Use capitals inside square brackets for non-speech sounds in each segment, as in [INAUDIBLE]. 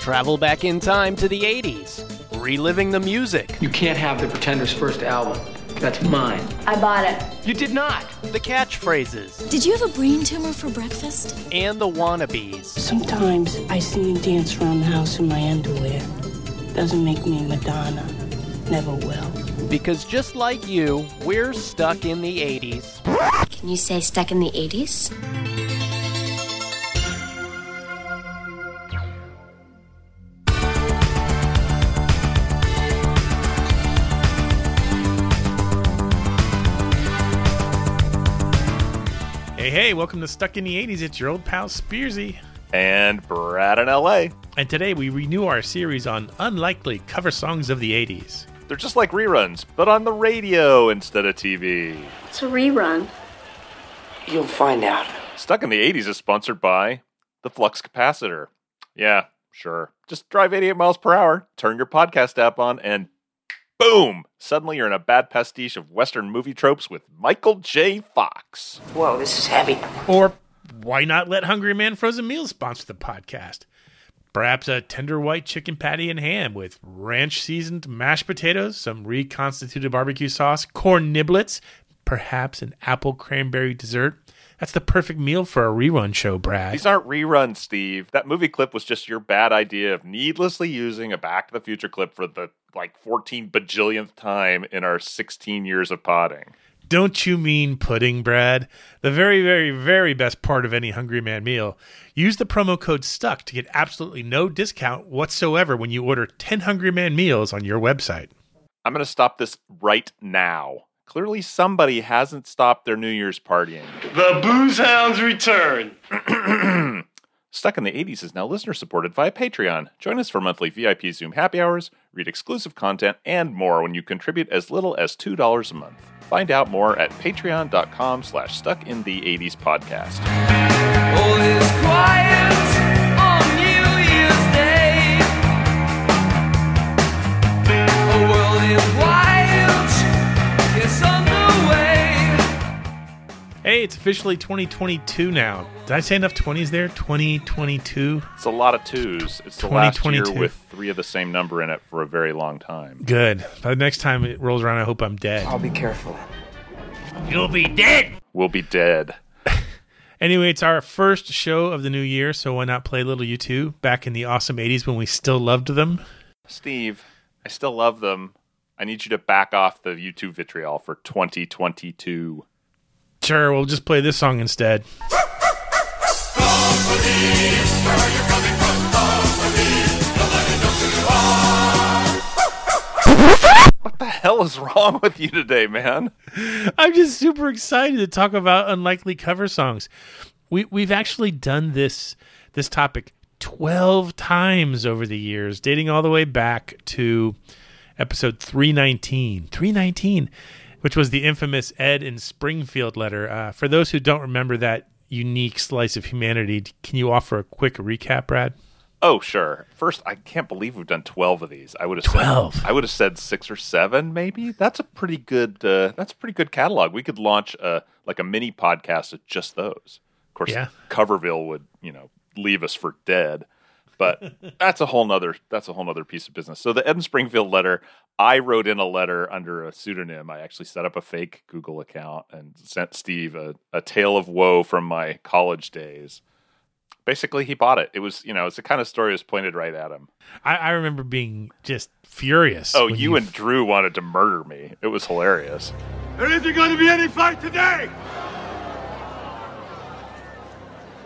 travel back in time to the 80s, reliving the music. You can't have the Pretenders' first album. That's mine. I bought it. You did not. The catchphrases Did you have a brain tumor for breakfast? and the wannabes. Sometimes I see you dance around the house in my underwear. Doesn't make me Madonna. Never will. Because just like you, we're stuck in the 80s. Can you say stuck in the 80s? Hey, hey, welcome to Stuck in the 80s. It's your old pal Spearsy. and Brad in LA. And today we renew our series on unlikely cover songs of the 80s. They're just like reruns, but on the radio instead of TV. It's a rerun. You'll find out. Stuck in the 80s is sponsored by the Flux Capacitor. Yeah, sure. Just drive 88 miles per hour, turn your podcast app on, and boom! Suddenly you're in a bad pastiche of Western movie tropes with Michael J. Fox. Whoa, this is heavy. Or why not let Hungry Man Frozen Meals sponsor the podcast? Perhaps a tender white chicken patty and ham with ranch seasoned mashed potatoes, some reconstituted barbecue sauce, corn niblets, perhaps an apple cranberry dessert. That's the perfect meal for a rerun show, Brad. These aren't reruns, Steve. That movie clip was just your bad idea of needlessly using a Back to the Future clip for the like 14 bajillionth time in our 16 years of potting. Don't you mean pudding, Brad? The very, very, very best part of any Hungry Man meal. Use the promo code STUCK to get absolutely no discount whatsoever when you order 10 Hungry Man meals on your website. I'm going to stop this right now. Clearly, somebody hasn't stopped their New Year's partying. The Booze Hounds return. [CLEARS THROAT] Stuck in the 80s is now listener supported via Patreon. Join us for monthly VIP Zoom happy hours, read exclusive content, and more when you contribute as little as $2 a month. Find out more at patreon.com slash stuck in the 80s podcast. Hey, it's officially 2022 now. Did I say enough 20s there? 2022. It's a lot of twos. It's the last year 2022. with three of the same number in it for a very long time. Good. By the next time it rolls around, I hope I'm dead. I'll be careful. You'll be dead. We'll be dead. [LAUGHS] Anyway, it's our first show of the new year, so why not play a little U2 back in the awesome 80s when we still loved them? Steve, I still love them. I need you to back off the U2 vitriol for 2022. Sure, we'll just play this song instead. What the hell is wrong with you today, man? I'm just super excited to talk about unlikely cover songs. We we've actually done this this topic 12 times over the years, dating all the way back to episode 319. 319, which was the infamous Ed in Springfield letter. Uh, for those who don't remember that unique slice of humanity, can you offer a quick recap, Brad? Oh, sure. First, I can't believe we've done 12 of these. I would have 12? said I would have said 6 or 7 maybe. That's a pretty good uh, that's a pretty good catalog. We could launch a like a mini podcast of just those. Of course, Yeah. Coverville would, you know, leave us for dead. But that's a whole nother that's a whole nother piece of business. So the Ed Springfield letter, I wrote in a letter under a pseudonym. I actually set up a fake Google account and sent Steve a, a tale of woe from my college days. Basically, he bought it. It was, you know, it's the kind of story that was pointed right at him. I, I remember being just furious. Oh, when you and Drew wanted to murder me. It was hilarious. There isn't going to be any fight today.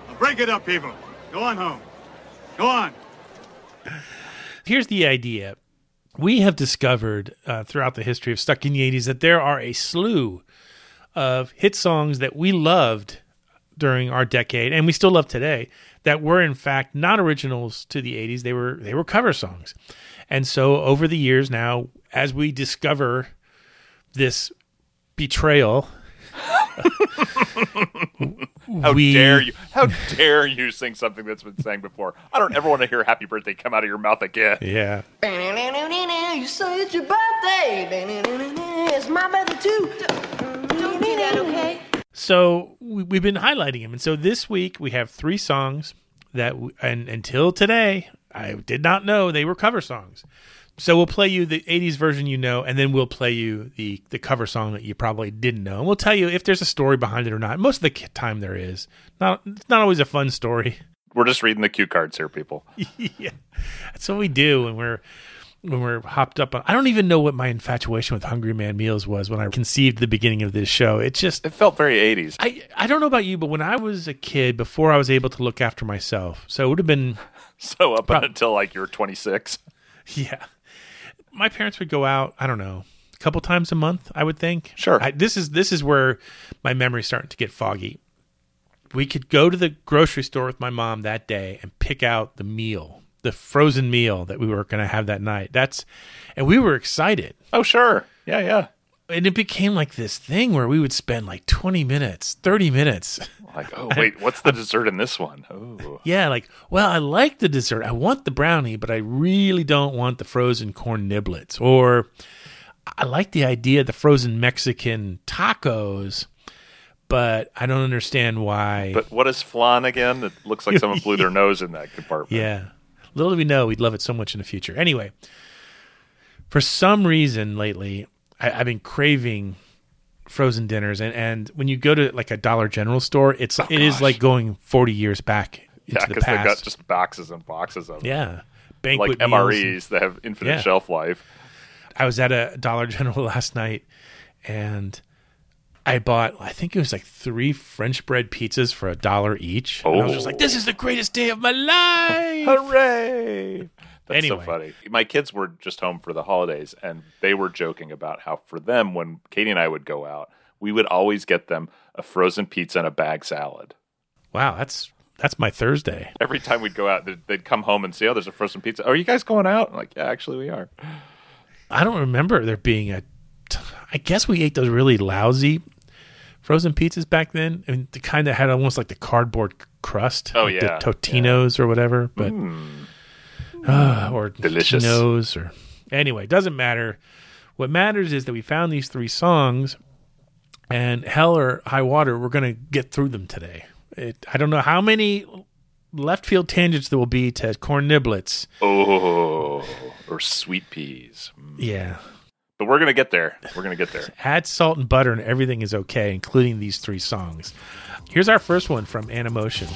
Now break it up, people. Go on home. Go on. here's the idea. We have discovered uh, throughout the history of Stuck in the 80s that there are a slew of hit songs that we loved during our decade and we still love today that were in fact not originals to the 80s they were they were cover songs and so over the years now as we discover this betrayal How we dare you? How dare you sing something that's been sang before? I don't ever want to hear "Happy Birthday" come out of your mouth again. yeah You say it's your birthday. It's my birthday too. Don't do that, okay? So we, we've been highlighting him, and so this week we have three songs that, w- and until today, I did not know they were cover songs. So we'll play you the 80s version you know, and then we'll play you the, the cover song that you probably didn't know. And we'll tell you if there's a story behind it or not. Most of the time there is. Not, it's not always a fun story. [LAUGHS] We're just reading the cue cards here, people. yeah. That's what we do when we're when we're hopped up on I don't even know what my infatuation with Hungry Man Meals was when I conceived the beginning of this show. It just It felt very 80s. I, I don't know about you, but when I was a kid, before I was able to look after myself, so it would have been [LAUGHS] So up until like you're 26. [LAUGHS] Yeah. My parents would go out, I don't know, a couple times a month, I would think. Sure. I, this is this is where my memory's starting to get foggy. We could go to the grocery store with my mom that day and pick out the meal, the frozen meal that we were going to have that night. That's and we were excited. Oh, sure. Yeah, yeah. And it became like this thing where we would spend like 20 minutes, 30 minutes. Like, oh, wait, what's the dessert in this one? Oh. Yeah, like, well, I like the dessert. I want the brownie, but I really don't want the frozen corn niblets. Or I like the idea of the frozen Mexican tacos, but I don't understand why. But what is flan again? It looks like someone blew their [LAUGHS] nose in that compartment. yeah. Little do we know, we'd love it so much in the future. Anyway, for some reason lately, I, I've been craving frozen dinners, and, and when you go to like a Dollar General store, it's oh, it is like going forty years back into Yeah, the because they've got past. just boxes and boxes of yeah, Like banquet meals MREs that have infinite Yeah. shelf life. I was at a Dollar General [LAUGHS] last night, and I bought I think it was like three French bread pizzas for a dollar each. And I was just like, oh. "This is the greatest day of my life!" Hooray! That's Anyway. so funny. My kids were just home for the holidays, and they were joking about how for them, when Katie and I would go out, we would always get them a frozen pizza and a bag salad. Wow, that's that's my Thursday. Every time we'd go out, they'd, they'd come home and say, "Oh, there's a frozen pizza. are you guys going out?" I'm like, "Yeah, actually, we are." I don't remember there being a. I guess we ate those really lousy frozen pizzas back then, and the kind that had almost like the cardboard crust. Oh, like yeah, the Totinos or whatever, but hmm. Ah, or Delicious. Totino's or anyway, doesn't matter. What matters is that we found these three songs, and hell or high water, we're going to get through them today. It, I don't know how many left field tangents there will be to corn niblets. Oh, or sweet peas. Mm. Yeah. But we're gonna get there. We're gonna get there. [LAUGHS] Add salt and butter, and everything is okay, including these three songs. Here's our first one from Animotion.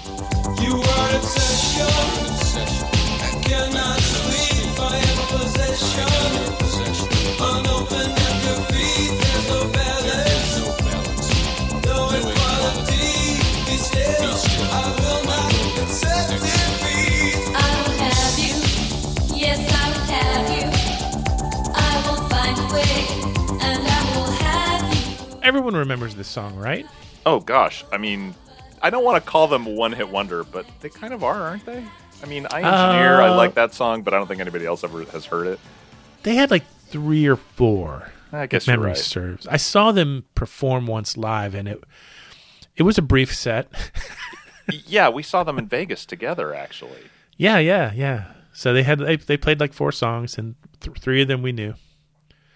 Everyone remembers this song, right? Oh gosh, I mean, I don't want to call them one hit wonder, but they kind of are, aren't they? I mean, I engineer. I Uh, like that song, but I don't think anybody else ever has heard it. They had like three or four. I guess memory right. serves. I saw them perform once live, and it it was a brief set. [LAUGHS] yeah, we saw them in Vegas together, actually. yeah, yeah, yeah. So they had they, they played like four songs, and th- three of them we knew.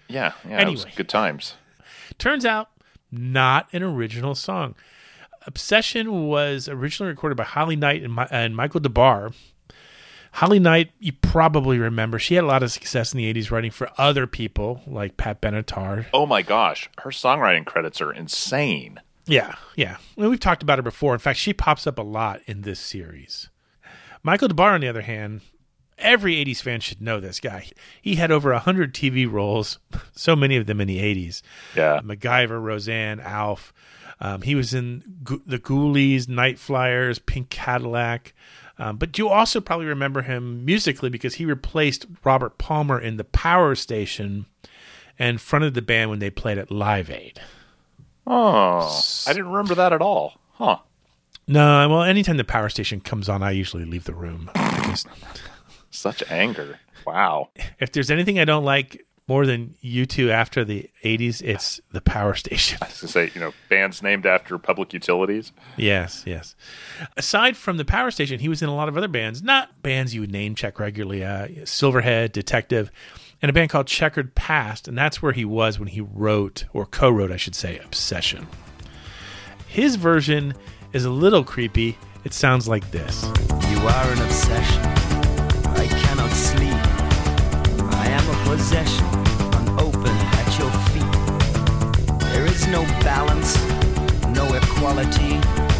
Yeah, yeah, it was Anyway. good times. Turns out, not an original song. Obsession was originally recorded by Holly Knight and, Mi- and Michael Des Barres. Holly Knight, you probably remember, she had a lot of success in the 80s writing for other people like Pat Benatar. Oh my gosh, her songwriting credits are insane. Yeah, yeah. Well, we've talked about her before. In fact, she pops up a lot in this series. Michael Des Barres, on the other hand, every 80s fan should know this guy. He had over 100 TV roles, [LAUGHS] so many of them in the 80s. Yeah. MacGyver, Roseanne, Alf. Um, he was in The Ghoulies, Night Flyers, Pink Cadillac. Um, but you also probably remember him musically because he replaced Robert Palmer in The Power Station and fronted the band when they played at Live Aid. Oh, I didn't remember that at all. Huh. No, well, anytime the power station comes on, I usually leave the room. Because Such anger. Wow. if there's anything I don't like more than U2 after the 80s, it's the power station. I was gonna say, you know, bands named after public utilities. yes, yes. Aside from the power station, he was in a lot of other bands, not bands you would name check regularly uh, Silverhead, Detective, and a band called Checkered Past. And that's where he was when he wrote, or co wrote, I should say, Obsession. His version is a little creepy. It sounds like this. You are an obsession. possession unopened at your feet. There is no balance, no equality.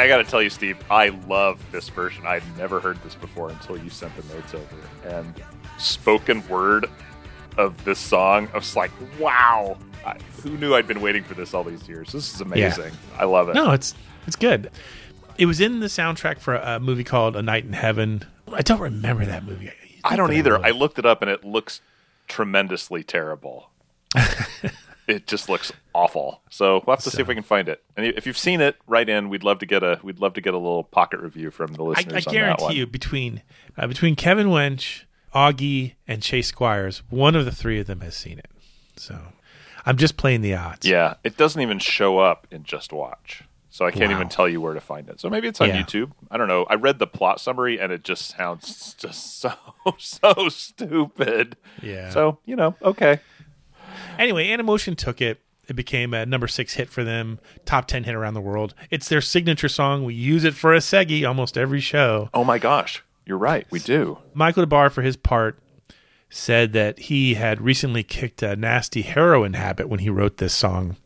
I got to tell you, Steve, I love this version. I'd never heard this before until you sent the notes over. And spoken word of this song, I was like, wow. I, who knew I'd been waiting for this all these years? This is amazing. I love it. No, it's it's good. It was in the soundtrack for a movie called A Night in Heaven. I don't remember that movie. I don't either. will. I looked it up and it looks tremendously terrible. [LAUGHS] it just looks awful. So we'll have to see if we can find it. And if you've seen it, write in. We'd love to get a we'd love to get a little pocket review from the I, listeners. I on that guarantee you, between uh, between Kevin Wench, Augie, and Chase Squires, one of the three of them has seen it. So I'm just playing the odds. Yeah, it doesn't even show up in Just Watch. So I can't Wow. even tell you where to find it. So maybe it's on Yeah. YouTube. I don't know. I read the plot summary and it just sounds [LAUGHS] just so so stupid. Yeah. So, you know, okay. Anyway, Animotion took it. It became a number six hit for them, top 10 hit around the world. It's their signature song. We use it for a Segi almost every show. Oh my gosh. You're right. We do. Michael Des Barres, for his part, said that he had recently kicked a nasty heroin habit when he wrote this song.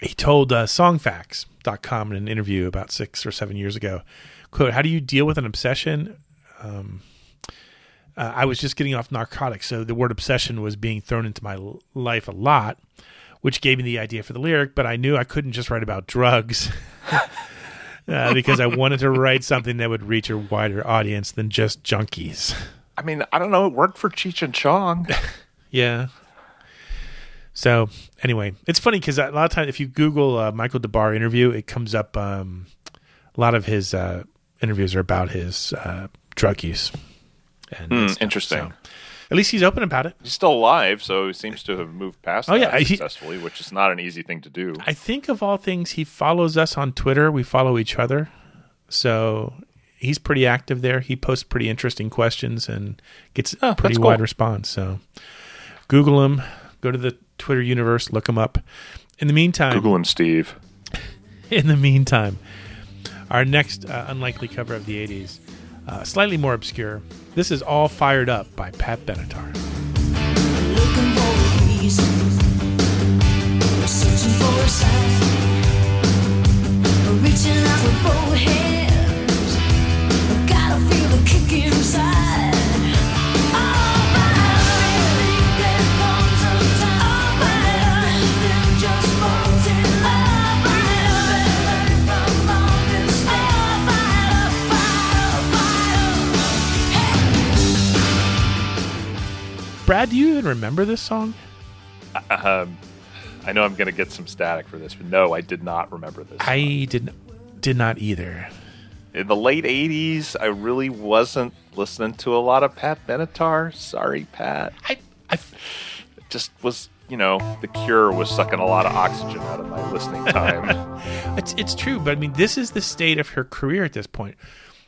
He told uh, songfacts.com in an interview about six or seven years ago, quote, how do you deal with an obsession? Um, uh, I was just getting off narcotics, so the word obsession was being thrown into my l- life a lot, which gave me the idea for the lyric, but I knew I couldn't just write about drugs. [LAUGHS] Uh, because I wanted to write something that would reach a wider audience than just junkies. I mean, I don't know. It worked for Cheech and Chong. [LAUGHS] Yeah. So anyway, it's funny because a lot of times if you Google uh, Michael Des Barres interview, it comes up. Um, a lot of his uh, interviews are about his uh, drug use. And Hmm, stuff. interesting. So, at least he's open about it. He's still alive, so he seems to have moved past Oh, that yeah, he- successfully, which is not an easy thing to do. I think of all things, he follows us on Twitter. We follow each other, so he's pretty active there. He posts pretty interesting questions and gets a pretty cool. wide response. So Google him, go to the Twitter universe, look him up. In the meantime, Google him, Steve. [LAUGHS] in the meantime, our next uh, unlikely cover of the 80s, uh, slightly more obscure. This is All Fired Up by Pat Benatar. Brad, do you even remember this song? Um, I know I'm going to get some static for this, but no, I did not remember this. I did not, did not either. In the late 80s, I really wasn't listening to a lot of Pat Benatar. Sorry, Pat. I, I just was, you know, The Cure was sucking a lot of oxygen out of my listening [LAUGHS] time. It's it's true, but I mean, this is the state of her career at this point.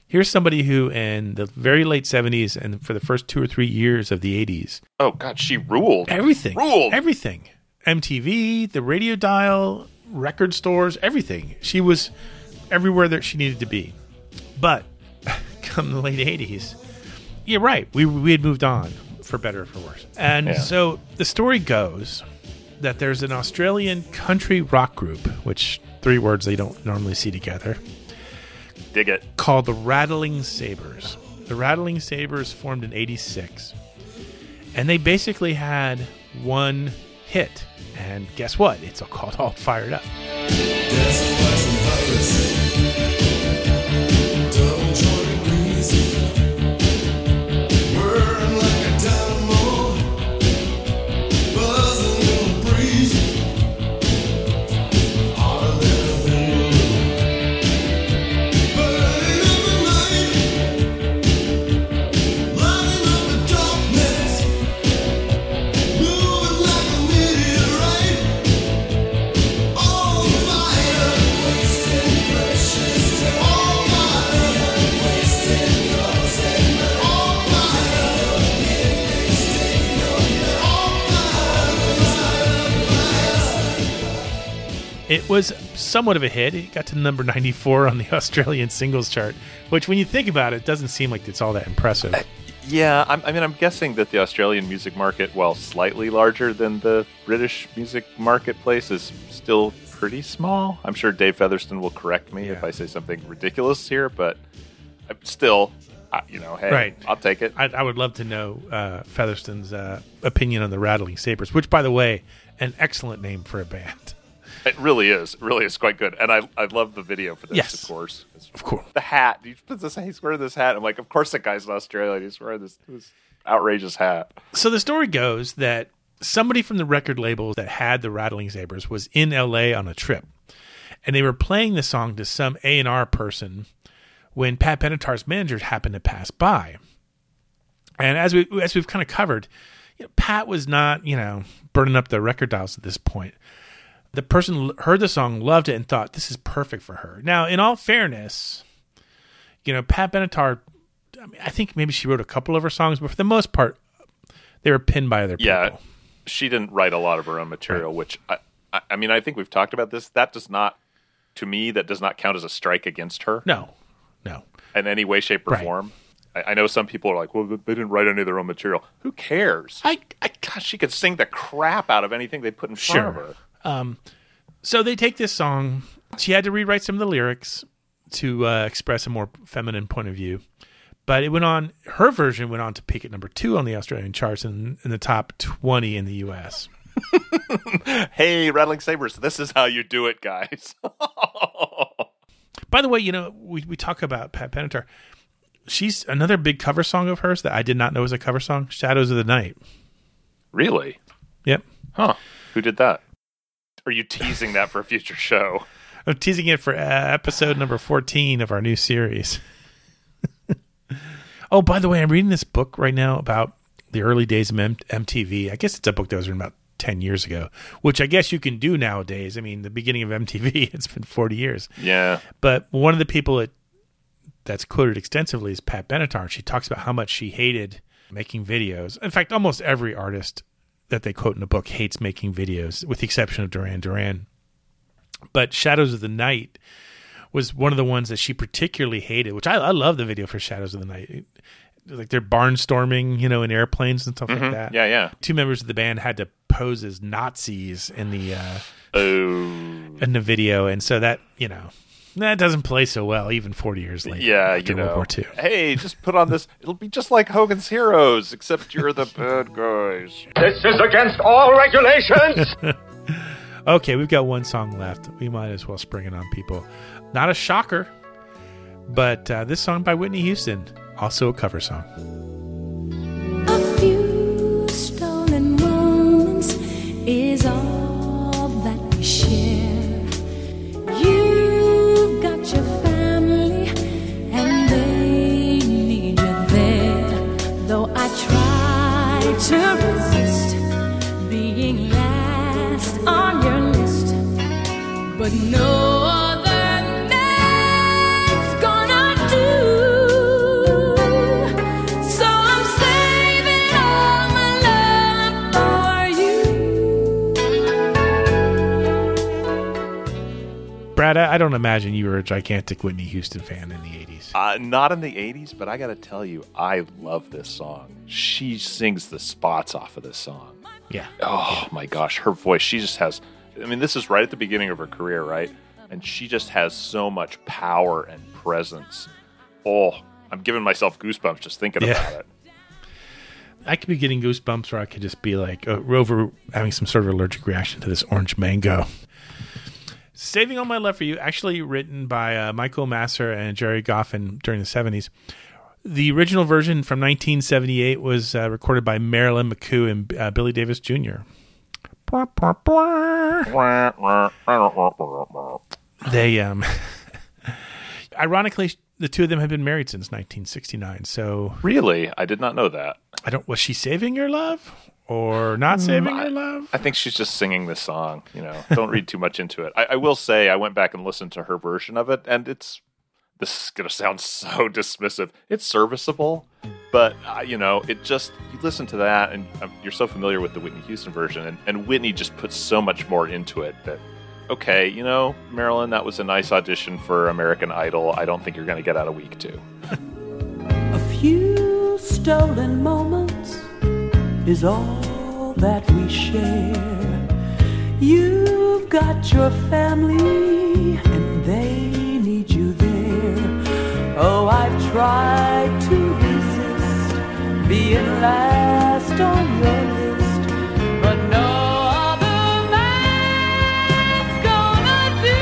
Here's somebody who, in the very late '70s and for the first two or three years of the '80s, oh, God, she ruled. everything, Ruled. everything, MTV, the radio dial, record stores, everything. She was everywhere that she needed to be. But [LAUGHS] come the late '80s, you're right. We we had moved on for better or for worse, and Yeah. so the story goes that there's an Australian country rock group, which three words they don't normally see together, Dig it. called the Rattling Sabres. The Rattling Sabres formed in 86. And they basically had one hit. And guess what? It's called All Fired Up. It was somewhat of a hit. It got to number 94 on the [LAUGHS] Australian singles chart, which, when you think about it, doesn't seem like it's all that impressive. Yeah, I'm, I mean, I'm guessing that the Australian music market, while slightly larger than the British music marketplace, is still pretty small. I'm sure Dave Featherston will correct me if I say something ridiculous here, but I'm still, I- you know, hey, Right. I'll take it. I, I would love to know uh, Featherston's uh, opinion on the Rattling Sabres, which, by the way, an excellent name for a band. It really is. It really is quite good. And I, I love the video for this, Yes. of course. It's- Of course. The hat. He puts this, he's wearing this hat. I'm like, of course that guy's in Australia. He's wearing this, this outrageous hat. So the story goes that somebody from the record label that had the Rattling Sabres was in LA on a trip, and they were playing the song to some A and R person when Pat Benatar's manager happened to pass by. And as we as we've kind of covered, you know, Pat was not you know burning up the record dials at this point. The person heard the song, loved it, and thought this is perfect for her. Now, in all fairness, you know Pat Benatar. I, mean, I think maybe she wrote a couple of her songs, but for the most part, they were pinned by other people. Yeah. She didn't write a lot of her own material, which I, I, mean, I think we've talked about this. That does not, to me, that does not count as a strike against her No, no. in any way, shape, or Right. form. I, I know some people are like, well, they didn't write any of their own material. Who cares? I, I gosh, she could sing the crap out of anything they put in front of her. Um, so they take this song. She had to rewrite some of the lyrics to uh, express a more feminine point of view. But it went on, her version went on to peak at number two on the Australian charts and in the top 20 in the US. [LAUGHS] Hey, Rattling Sabres, this is how you do it, guys. [LAUGHS] By the way, you know, we, we talk about Pat Benatar. She's another big cover song of hers that I did not know was a cover song Shadows of the Night. really? Yep. Huh. Who did that? Are you teasing that for a future show? [LAUGHS] I'm teasing it for uh, episode number 14 of our new series. [LAUGHS] oh, by the way, I'm reading this book right now about the early days of M- MTV. I guess it's a book that was written about 10 years ago, which I guess you can do nowadays. I mean, the beginning of MTV, [LAUGHS] it's been 40 years. Yeah. But one of the people that, that's quoted extensively is Pat Benatar. She talks about how much she hated making videos. In fact, almost every artist that they quote in the book hates making videos, with the exception of Duran Duran. But Shadows of the Night was one of the ones that she particularly hated, which I, I love the video for Shadows of the Night. It- like they're barnstorming, you know, in airplanes and stuff like that. Mm-hmm. Yeah, yeah. Two members of the band had to pose as Nazis in the uh, Oh. in the video, and so that you know that doesn't play so well even 40 years later. Yeah, after you know. World War II. Hey, just put on this. It'll be just like Hogan's Heroes, except you're the bad guys. This is against all regulations. [LAUGHS] Okay, we've got one song left. We might as well spring it on people. Not a shocker, but uh, this song by Whitney Houston, also a cover song. But no other name's gonna do. So I'm saving all my love for you. Brad, I I don't imagine you were a gigantic Whitney Houston fan in the 80s. Uh, not in the 80s, but I got to tell you, I love this song. She sings the spots off of this song. Yeah. Oh my gosh, her voice. She just has. I mean, this is right at the beginning of her career, right? And she just has so much power and presence. Oh, I'm giving myself goosebumps just thinking Yeah. about it. I could be getting goosebumps, or I could just be like uh, Rover having some sort of allergic reaction to this orange mango. Saving All My Love for You, actually written by uh, Michael Masser and Gerry Goffin during the 70s. The original version from 1978 was uh, recorded by Marilyn McCoo and uh, Billy Davis Jr. They, um, [LAUGHS] ironically, the two of them have been married since 1969. So Really, I did not know that. I don't. Was she saving your love or not saving I, your love? I think she's just singing this song. You know, don't read too much into it. I, I will say, I went back and listened to her version of it, and it's this is gonna sound [LAUGHS] so dismissive. It's serviceable, but uh, you know, it just you listen to that, and um, you're so familiar with the Whitney Houston version, and, and Whitney just puts so much more into it that. Okay, you know, Marilyn, that was a nice audition for American Idol. I don't think you're going to get out a week two. A few stolen moments is all that we share. You've got your family, and they need you there. Oh, I've tried to being last on your list, but no other man's gonna do.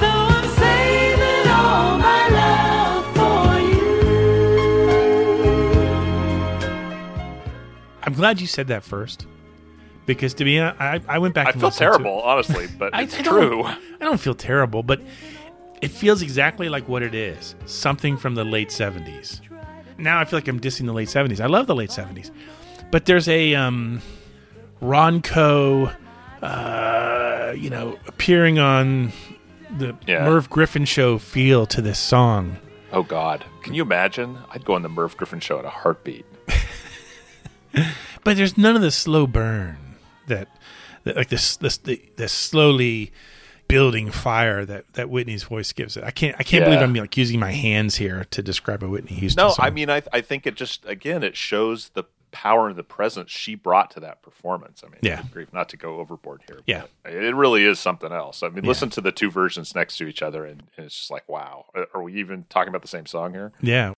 So I'm saving all my love for you. I'm glad you said that first, because to be honest, I, I went back. I and feel listened to terrible, honestly, but I- it's I don't- true. I don't feel terrible, but it feels exactly like what it is something from the late 70s. Now I feel like I'm dissing the late 70s. I love the late 70s. But there's a um, Ronco, uh, you know, appearing on the Yeah. Merv Griffin show feel to this song. Oh God, can you imagine? I'd go on the Merv Griffin show at a heartbeat. [LAUGHS] But there's none of the slow burn that, that like this this the, this slowly building fire that that Whitney's voice gives it. I can't I can't Yeah. believe I'm like using my hands here to describe a Whitney Houston No, song. I mean, I I think it just again it shows the power and the presence she brought to that performance. I mean, Yeah. grief, not to go overboard here. Yeah. it really is something else. I mean, Yeah. listen to the two versions next to each other, and, and it's just like, wow, are we even talking about the same song here? yeah.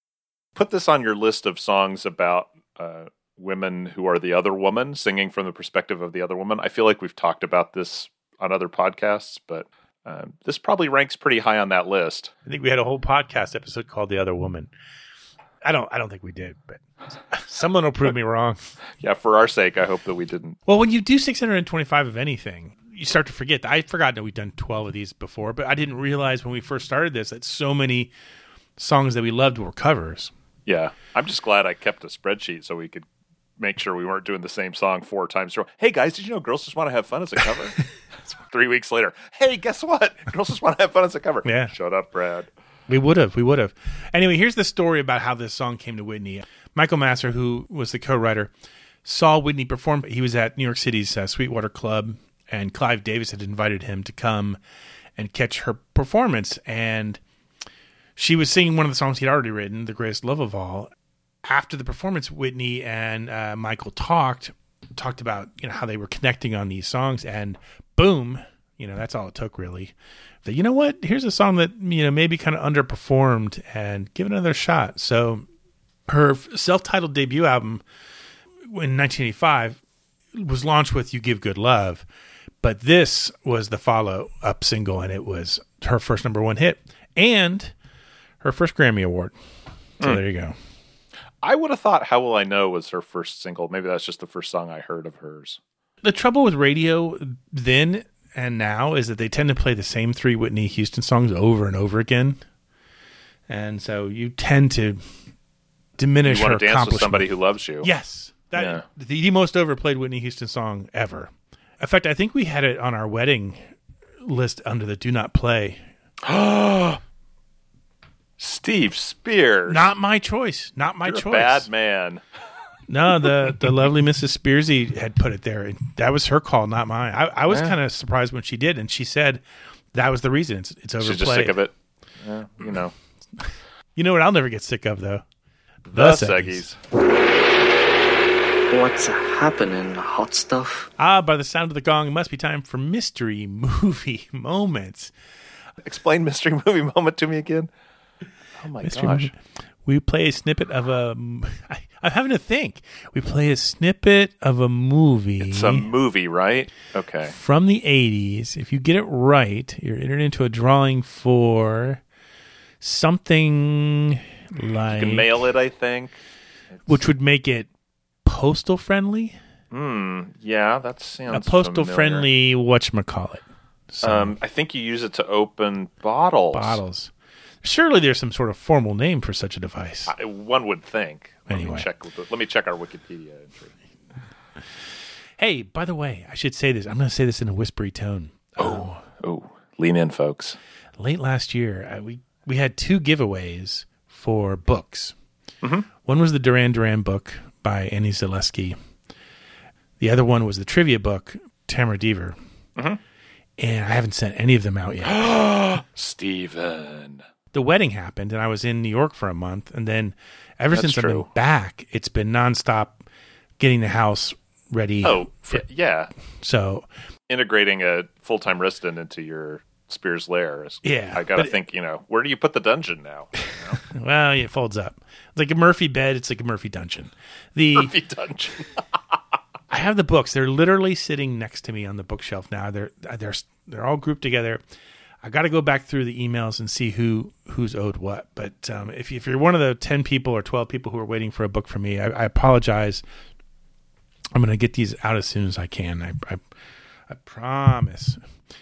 Put this on your list of songs about uh, women who are the other woman, singing from the perspective of the other woman. I feel like we've talked about this on other podcasts, but um, this probably ranks pretty high on that list. I think we had a whole podcast episode called "The Other Woman." I don't I don't think we did, but [LAUGHS] someone will prove me wrong. [LAUGHS] Yeah, for our sake, I hope that we didn't. Well, when you do 625 of anything, you start to forget. I forgot that we've done 12 of these before, but I didn't realize when we first started this that so many songs that we loved were covers. Yeah, I'm just glad I kept a spreadsheet so we could make sure we weren't doing the same song four times. Hey guys, did you know "Girls Just Want to Have Fun" as a cover? [LAUGHS] [LAUGHS] Three weeks later, hey, guess what? Girls Just Want to Have Fun as a cover. Yeah. shut up, Brad. We would have. We would have. Anyway, here's the story about how this song came to Whitney. Michael Masser, who was the co-writer, saw Whitney perform. He was at New York City's uh, Sweetwater Club, and Clive Davis had invited him to come and catch her performance. And she was singing one of the songs he'd already written, "The Greatest Love of All." After the performance, Whitney and uh, Michael talked talked about you know how they were connecting on these songs, and boom, you know that's all it took really. That you know what, here's a song that you know maybe kind of underperformed, and give it another shot. So her self-titled debut album in 1985 was launched with "You Give Good Love," but this was the follow-up single, and it was her first number one hit and her first Grammy award. So Hmm. there you go. I would have thought "How Will I Know" was her first single. Maybe that's just the first song I heard of hers. The trouble with radio then and now is that they tend to play the same three Whitney Houston songs over and over again, and so you tend to diminish You her want to dance with somebody who loves you? Yes, that Yeah. the, the most overplayed Whitney Houston song ever. In fact, I think we had it on our wedding list under the "Do Not Play." [GASPS] Steve Spears. Not my choice. Not my You're a choice. bad man. [LAUGHS] No, the the lovely Mrs. Spearsy had put it there, and that was her call, not mine. I, I was Yeah. kind of surprised when she did, and she said that was the reason. It's, it's overplayed. She's just sick of it. Yeah, you know. You know what? I'll never get sick of though. The Seggies. What's happening, hot stuff? Ah, by the sound of the gong, it must be time for mystery movie [LAUGHS] moments. Explain mystery movie moment to me again. Oh my Mystery gosh. movie. We play a snippet of a. [LAUGHS] I, I'm having to think. We play a snippet of a movie. It's a movie, right? Okay. from the 80s. If you get it right, you're entered into a drawing for something like You can mail it, I think. which would make it postal friendly. Hmm. Yeah, that sounds a postal familiar. friendly whatchamacallit. So, Um, I think you use it to open bottles. bottles. Surely there's some sort of formal name for such a device. I, one would think. Let Anyway. me check. the- Let me check our Wikipedia entry. Hey, by the way, I should say this. I'm going to say this in a whispery tone. Oh, oh, lean in, folks. late last year, uh, we we had two giveaways for books. Mhm. One was the Duran Duran book by Annie Zaleski. The other one was the trivia book Tamara Deaver. Mhm. And I haven't sent any of them out yet. [GASPS] Steven. The wedding happened, and I was in New York for a month, and then ever That's since I've been back, it's been nonstop getting the house ready. Oh, for, yeah. So Integrating a full time resident into your Spears lair. Is, Yeah, I got to think, you know, where do you put the dungeon now? [LAUGHS] well, it folds up. It's like a Murphy bed. It's like a Murphy dungeon. The Murphy dungeon. [LAUGHS] I have the books. They're literally sitting next to me on the bookshelf now. They're they're they're all grouped together. I got to go back through the emails and see who who's owed what. But um, if if you're one of the ten people or twelve people who are waiting for a book from me, I, I apologize. I'm going to get these out as soon as I can. I, I I promise.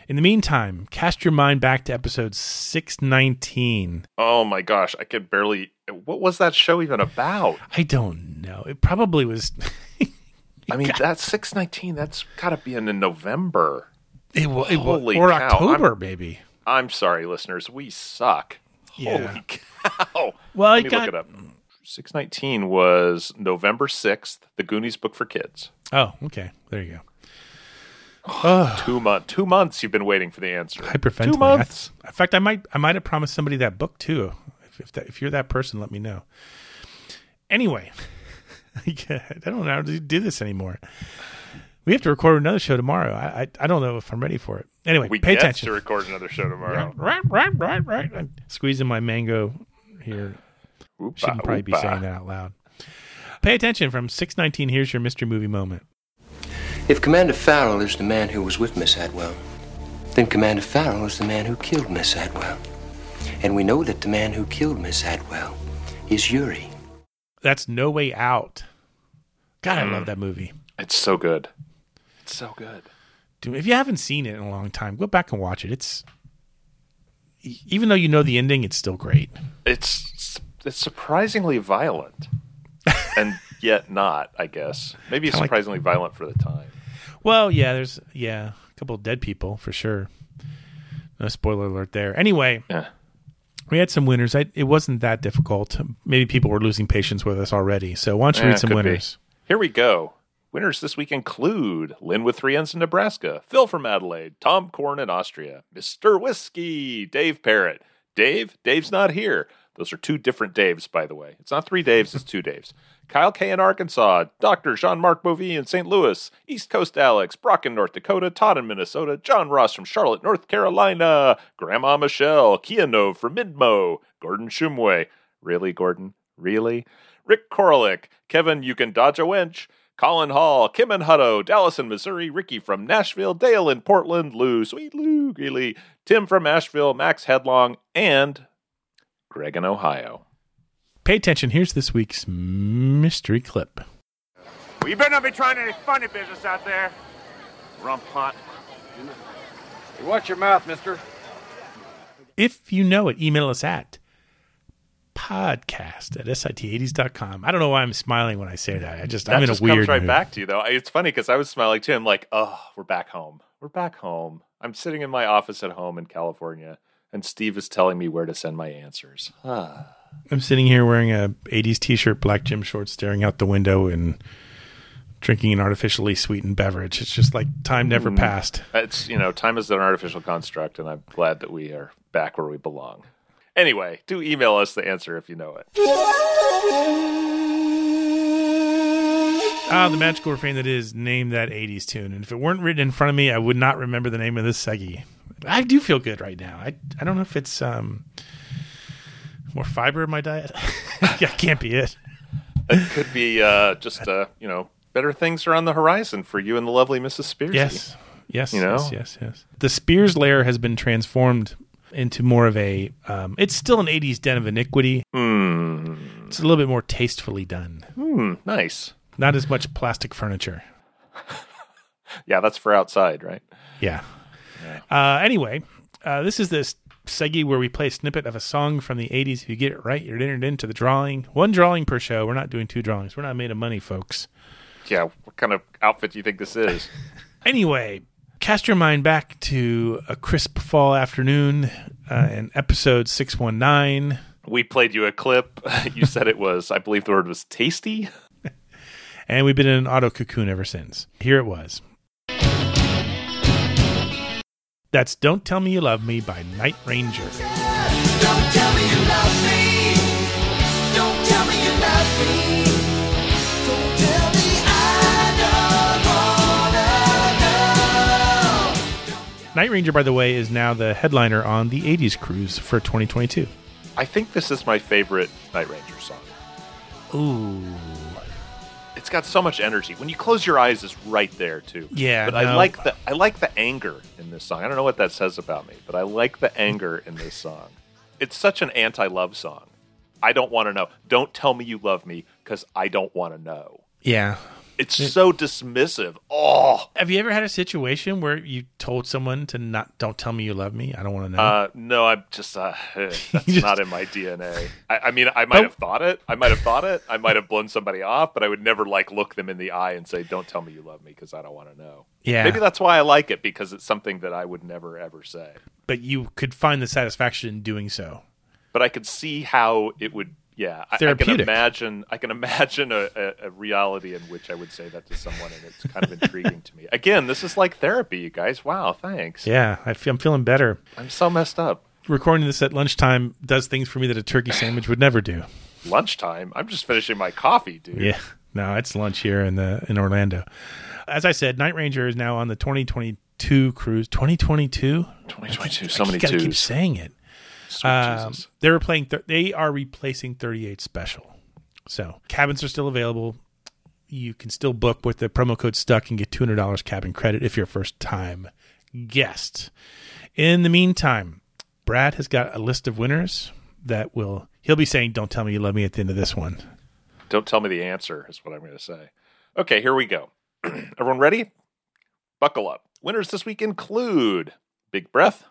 In the meantime, cast your mind back to episode 619. Oh my gosh, I could barely. What was that show even about? I don't know. It probably was. [LAUGHS] I mean, that's six nineteen. That's got to be in, November. It, wa- it Holy or cow. October, I'm- maybe. I'm sorry, listeners. We suck. Yeah. Holy [LAUGHS] cow! Well, Let I me got- look it up. Six nineteen was November sixth. The Goonies book for kids. Oh, okay. There you go. [SIGHS] Two month, two months. You've been waiting for the answer. hyperventilating. Two months. I- in fact, I might I might have promised somebody that book too. If if, that, if you're that person, let me know. Anyway, [LAUGHS] I don't know how to do this anymore. We have to record another show tomorrow. I I, I don't know if I'm ready for it. Anyway, We pay get attention. to record another show tomorrow. Right, right, right, right. I'm squeezing my mango here. Oopa, Shouldn't probably be saying that out loud. Pay attention from 619. Here's your mystery movie moment. If Commander Farrell is the man who was with Miss Atwell, then Commander Farrell is the man who killed Miss Atwell. And we know that the man who killed Miss Atwell is Yuri. That's No Way Out. God, I Mm. love that movie. It's so good. It's so good. Dude, if you haven't seen it in a long time, go back and watch it. It's even though you know the ending, it's still great. It's it's surprisingly violent, and [LAUGHS] yet not. I guess maybe Kinda like- surprisingly violent for the time. Well, yeah, there's yeah, a couple of dead people for sure. No spoiler alert there. Anyway, Yeah. we had some winners. I, it wasn't that difficult. Maybe people were losing patience with us already. So why don't you Eh, read some could be. winners? Here we go. Winners this week include Lynn with three N's in Nebraska, Phil from Adelaide, Tom Korn in Austria, Mr. Whiskey, Dave Parrott. Dave? Dave's not here. Those are two different Daves, by the way. It's not three Daves, it's two Daves. [LAUGHS] Kyle K in Arkansas, Dr. Jean Marc Bovee in St. Louis, East Coast Alex, Brock in North Dakota, Todd in Minnesota, John Ross from Charlotte, North Carolina, Grandma Michelle, Kianov from Midmo, Gordon Shumway. Really, Gordon? Really? Rick Korolick, Kevin, you can dodge a wench. Colin Hall, Kim and Hutto, Dallas in Missouri, Ricky from Nashville, Dale in Portland, Lou, sweet Lou, Greeley, Tim from Asheville, Max Headlong, and Greg in Ohio. Pay attention. Here's this week's mystery clip. Well, you better not be trying any funny business out there. Rump hunt. You watch your mouth, mister. If you know it, email us at podcast at sit80s.com. I don't know why I'm smiling when I say that. I just, That I'm in a just weird comes right mood. back to you, though. It's funny because I was smiling too. I'm like, oh, we're back home. We're back home. I'm sitting in my office at home in California, and Steve is telling me where to send my answers. Ah. [SIGHS] I'm sitting here wearing a 80s t-shirt, black gym shorts, staring out the window and drinking an artificially sweetened beverage. It's just like time never Mm. passed. It's you know, time is an artificial construct, and I'm glad that we are back where we belong. Anyway, do email us the answer if you know it. Ah, the magical refrain that is name that 80s tune. And if it weren't written in front of me, I would not remember the name of this seggy. I do feel good right now. I I don't know if it's um more fiber in my diet. [LAUGHS] that can't be it. It could be uh, just uh, you know, better things are on the horizon for you and the lovely Mrs. Spears. Yes. Yes. You know? Yes, yes, yes. The Spears lair has been transformed into more of a um, it's still an 80s den of iniquity. Hmm. It's a little bit more tastefully done. Hmm. Nice. Not as much plastic furniture. [LAUGHS] Yeah, that's for outside, right? Yeah. Uh, anyway, uh, this is this seggy where we play a snippet of a song from the 80s. If you get it right, you're entered into the drawing. One drawing per show. We're not doing two drawings. We're not made of money, folks. Yeah. What kind of outfit do you think this is? [LAUGHS] Anyway, cast your mind back to a crisp fall afternoon uh, in episode 619. we played you a clip. [LAUGHS] you said it was, I believe the word was tasty. [LAUGHS] And we've been in an auto cocoon ever since. Here it was. That's Don't Tell Me You Love Me by Night Ranger. Don't tell me you love me. Night Ranger, by the way, is now the headliner on the 80s cruise for 2022. I think this is my favorite Night Ranger song. Ooh. It's got so much energy. When you close your eyes, it's right there too. Yeah, but I like the I like the anger in this song. I don't know what that says about me, but I like the anger in this song. It's such an anti-love song. I don't want to know. Don't tell me you love me because I don't want to know. Yeah. It's so dismissive. Oh, Have you ever had a situation where you told someone to not, don't tell me you love me? I don't want to know. Uh, no, I'm just uh, [LAUGHS] that's just- not in my DNA. I, I mean, I might But- have thought it. I might have thought it. I might have blown somebody off, but I would never like look them in the eye and say, "Don't tell me you love me," because I don't want to know. Yeah. maybe that's why I like it because it's something that I would never ever say. but you could find the satisfaction in doing so. But I could see how it would. Yeah, I, I can imagine. I can imagine a, a, a reality in which I would say that to someone, and it's kind of intriguing to me. Again, this is like therapy, you guys. Wow, thanks. Yeah, I feel, I'm feeling better. I'm so messed up. Recording this at lunchtime does things for me that a turkey sandwich would never do. Lunchtime. I'm just finishing my coffee, dude. Yeah, no, it's lunch here in the in Orlando. As I said, Night Ranger is now on the 2022 cruise. 2022. 2022. So many keep saying it. Sweet Um, they were playing. Th- they are replacing 38 Special. So cabins are still available. You can still book with the promo code STUCK and get $200 cabin credit if you're a first time guest. In the meantime, Brad has got a list of winners that will. He'll be saying, "Don't tell me you love me" at the end of this one. Don't tell me the answer, is what I'm going to say. Okay, here we go. [CLEARS THROAT] Everyone ready? Buckle up. Winners this week include Big Breath,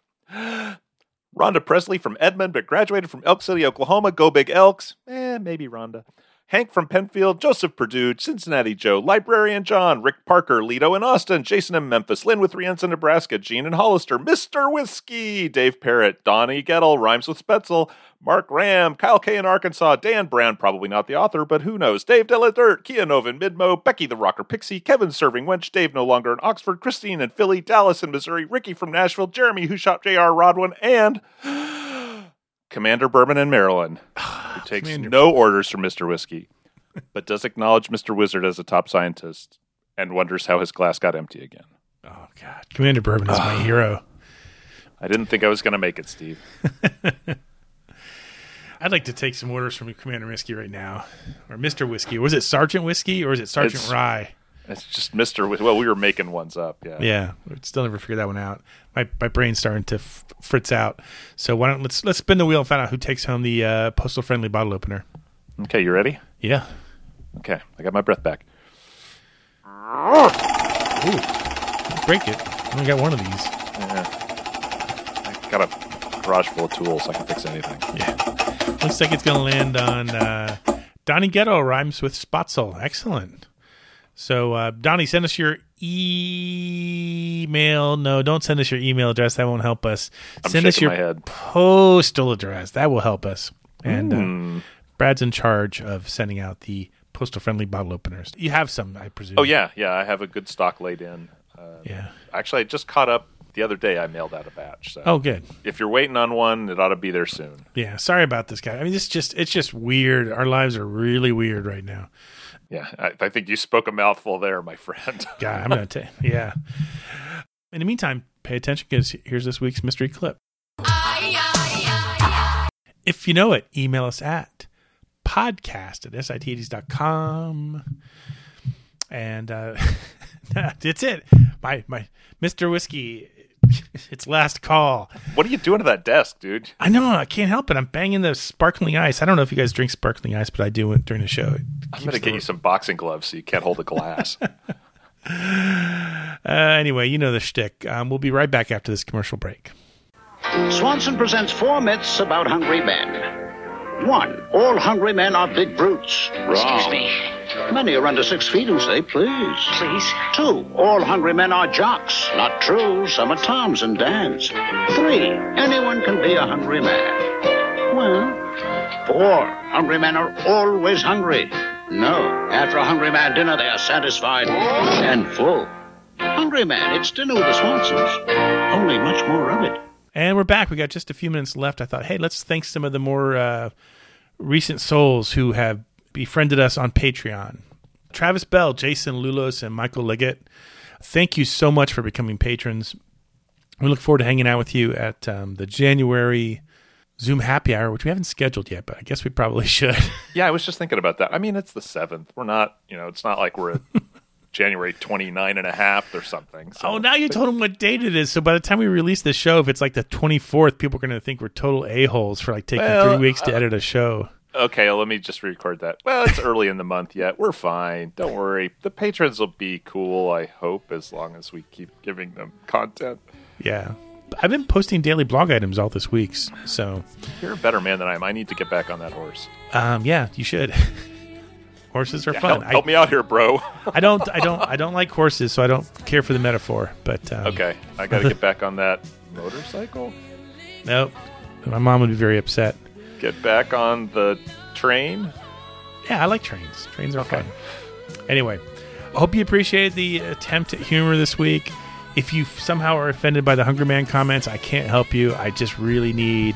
Rhonda Presley from Edmond, but graduated from Elk City, Oklahoma. Go Big Elks. Eh, maybe Rhonda. Hank from Penfield, Joseph Purdue, Cincinnati Joe, Librarian John, Rick Parker, Lido in Austin, Jason in Memphis, Lynn with Rienza, Nebraska, Gene in Hollister, Mr. Whiskey, Dave Parrott, Donnie Gettle, Rhymes with Spetzel, Mark Ram, Kyle K in Arkansas, Dan Brown, probably not the author, but who knows, Dave Deladirt, Kia Novin, Midmo, Becky the Rocker Pixie, Kevin Serving Wench, Dave no longer in Oxford, Christine in Philly, Dallas in Missouri, Ricky from Nashville, Jeremy who shot J.R. Rodwin, and Commander Bourbon in Maryland, [SIGHS] who takes Commander. no orders from Mr. Whiskey, [LAUGHS] but does acknowledge Mr. Wizard as a top scientist and wonders how his glass got empty again. Oh God, Commander Bourbon is my ah. hero. I didn't think I was going to make it, Steve. [LAUGHS] I'd like to take some orders from Commander Whiskey right now, or Mister Whiskey. Was it Sergeant Whiskey or is it Sergeant It's- Rye? It's just Mr. Well, we were making ones up. Yeah. Yeah, still never figured that one out. My my brain's starting to f- fritz out. So why don't let's let's spin the wheel and find out who takes home the uh, postal friendly bottle opener. Okay, you ready? Yeah. Okay, I got my breath back. Ooh, break it. I only got one of these. Yeah. I got a garage full of tools. So I can fix anything. Yeah. Looks like it's going to land on uh, Donnie Ghetto rhymes with Spotzel. Excellent. So, uh, Donnie, send us your email. No, don't send us your email address. That won't help us. I'm send us your postal address. That will help us. And Mm. uh, Brad's in charge of sending out the postal friendly bottle openers. You have some, I presume. Oh yeah, yeah. I have a good stock laid in. Uh, Yeah. Actually, I just caught up the other day. I mailed out a batch. So Oh, good. if you're waiting on one, it ought to be there soon. Yeah. Sorry about this guy. I mean, it's just it's just weird. Our lives are really weird right now. Yeah, I, I think you spoke a mouthful there, my friend. [LAUGHS] God, I'm gonna tell. Yeah. In the meantime, pay attention because here's this week's mystery clip. If you know it, email us at podcast at sit80s.com. And uh, [LAUGHS] that's it. My my Mr. Whiskey, [LAUGHS] it's last call. what are you doing to that desk, dude? I know I can't help it. I'm banging the sparkling ice. I don't know if you guys drink sparkling ice, but I do it during the show. It I'm going to the- get you some boxing gloves so you can't hold a glass. [LAUGHS] Uh, anyway, you know the shtick. Um, we'll be right back after this commercial break. Swanson presents four myths about hungry men. One, all hungry men are big brutes. Wrong. Excuse me. Many are under six feet who say please. Please. Two, all hungry men are jocks. Not true. Some are Toms and Dans. Three, anyone can be a hungry man. Well, four, hungry men are always hungry. No, after a hungry man dinner, they are satisfied and full. Hungry man, it's dinner with the Swansons. Only much more of it. And we're back. We got just a few minutes left. I thought, hey, let's thank some of the more uh, recent souls who have befriended us on Patreon. Travis Bell, Jason Lulos, and Michael Liggett. Thank you so much for becoming patrons. We look forward to hanging out with you at um, the January Zoom Happy Hour, which we haven't scheduled yet, but I guess we probably [LAUGHS] should. Yeah, I was just thinking about that. I mean, it's the 7th. We're not, you know, it's not like we're January 29 and a half or something. So. oh, now you told them what date it is. So by the time we release the show, if it's like the 24th, people are going to think we're total a-holes for like taking Well, three weeks to uh, edit a show. Okay, well, let me just record that. Well, it's early in the month yet. We're fine. Don't worry. The patrons will be cool, I hope, as long as we keep giving them content. Yeah. I've been posting daily blog items all this week. So, You're a better man than I am. I need to get back on that horse. um, yeah, you should. [LAUGHS] horses are Yeah, fun. help, help me out here, bro. [LAUGHS] I don't, I don't, I don't like horses, so I don't care for the metaphor. But um, okay, I got to get [LAUGHS] back on that motorcycle. Nope. My mom would be very upset. Get back on the train. Yeah, I like trains. Trains are fun. Anyway, I hope you appreciate the attempt at humor this week. If you somehow are offended by the Hungry Man comments, I can't help you. I just really need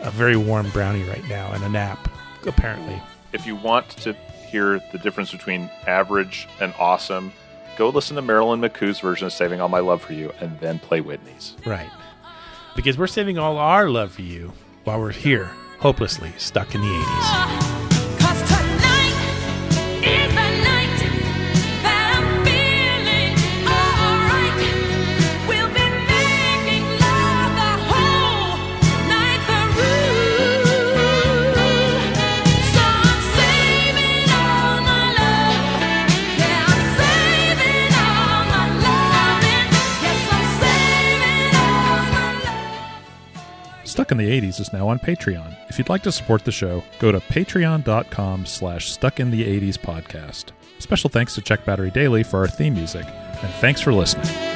a very warm brownie right now and a nap, apparently. If you want to hear the difference between average and awesome, go listen to Marilyn McCoo's version of Saving All My Love for You and then play Whitney's. Right. Because we're saving all our love for you while we're here, hopelessly stuck in the 80s. In the 80s is now on Patreon. If you'd like to support the show, go to patreon.com slash stuck in the 80s podcast. Special thanks to Check Battery Daily for our theme music, and thanks for listening.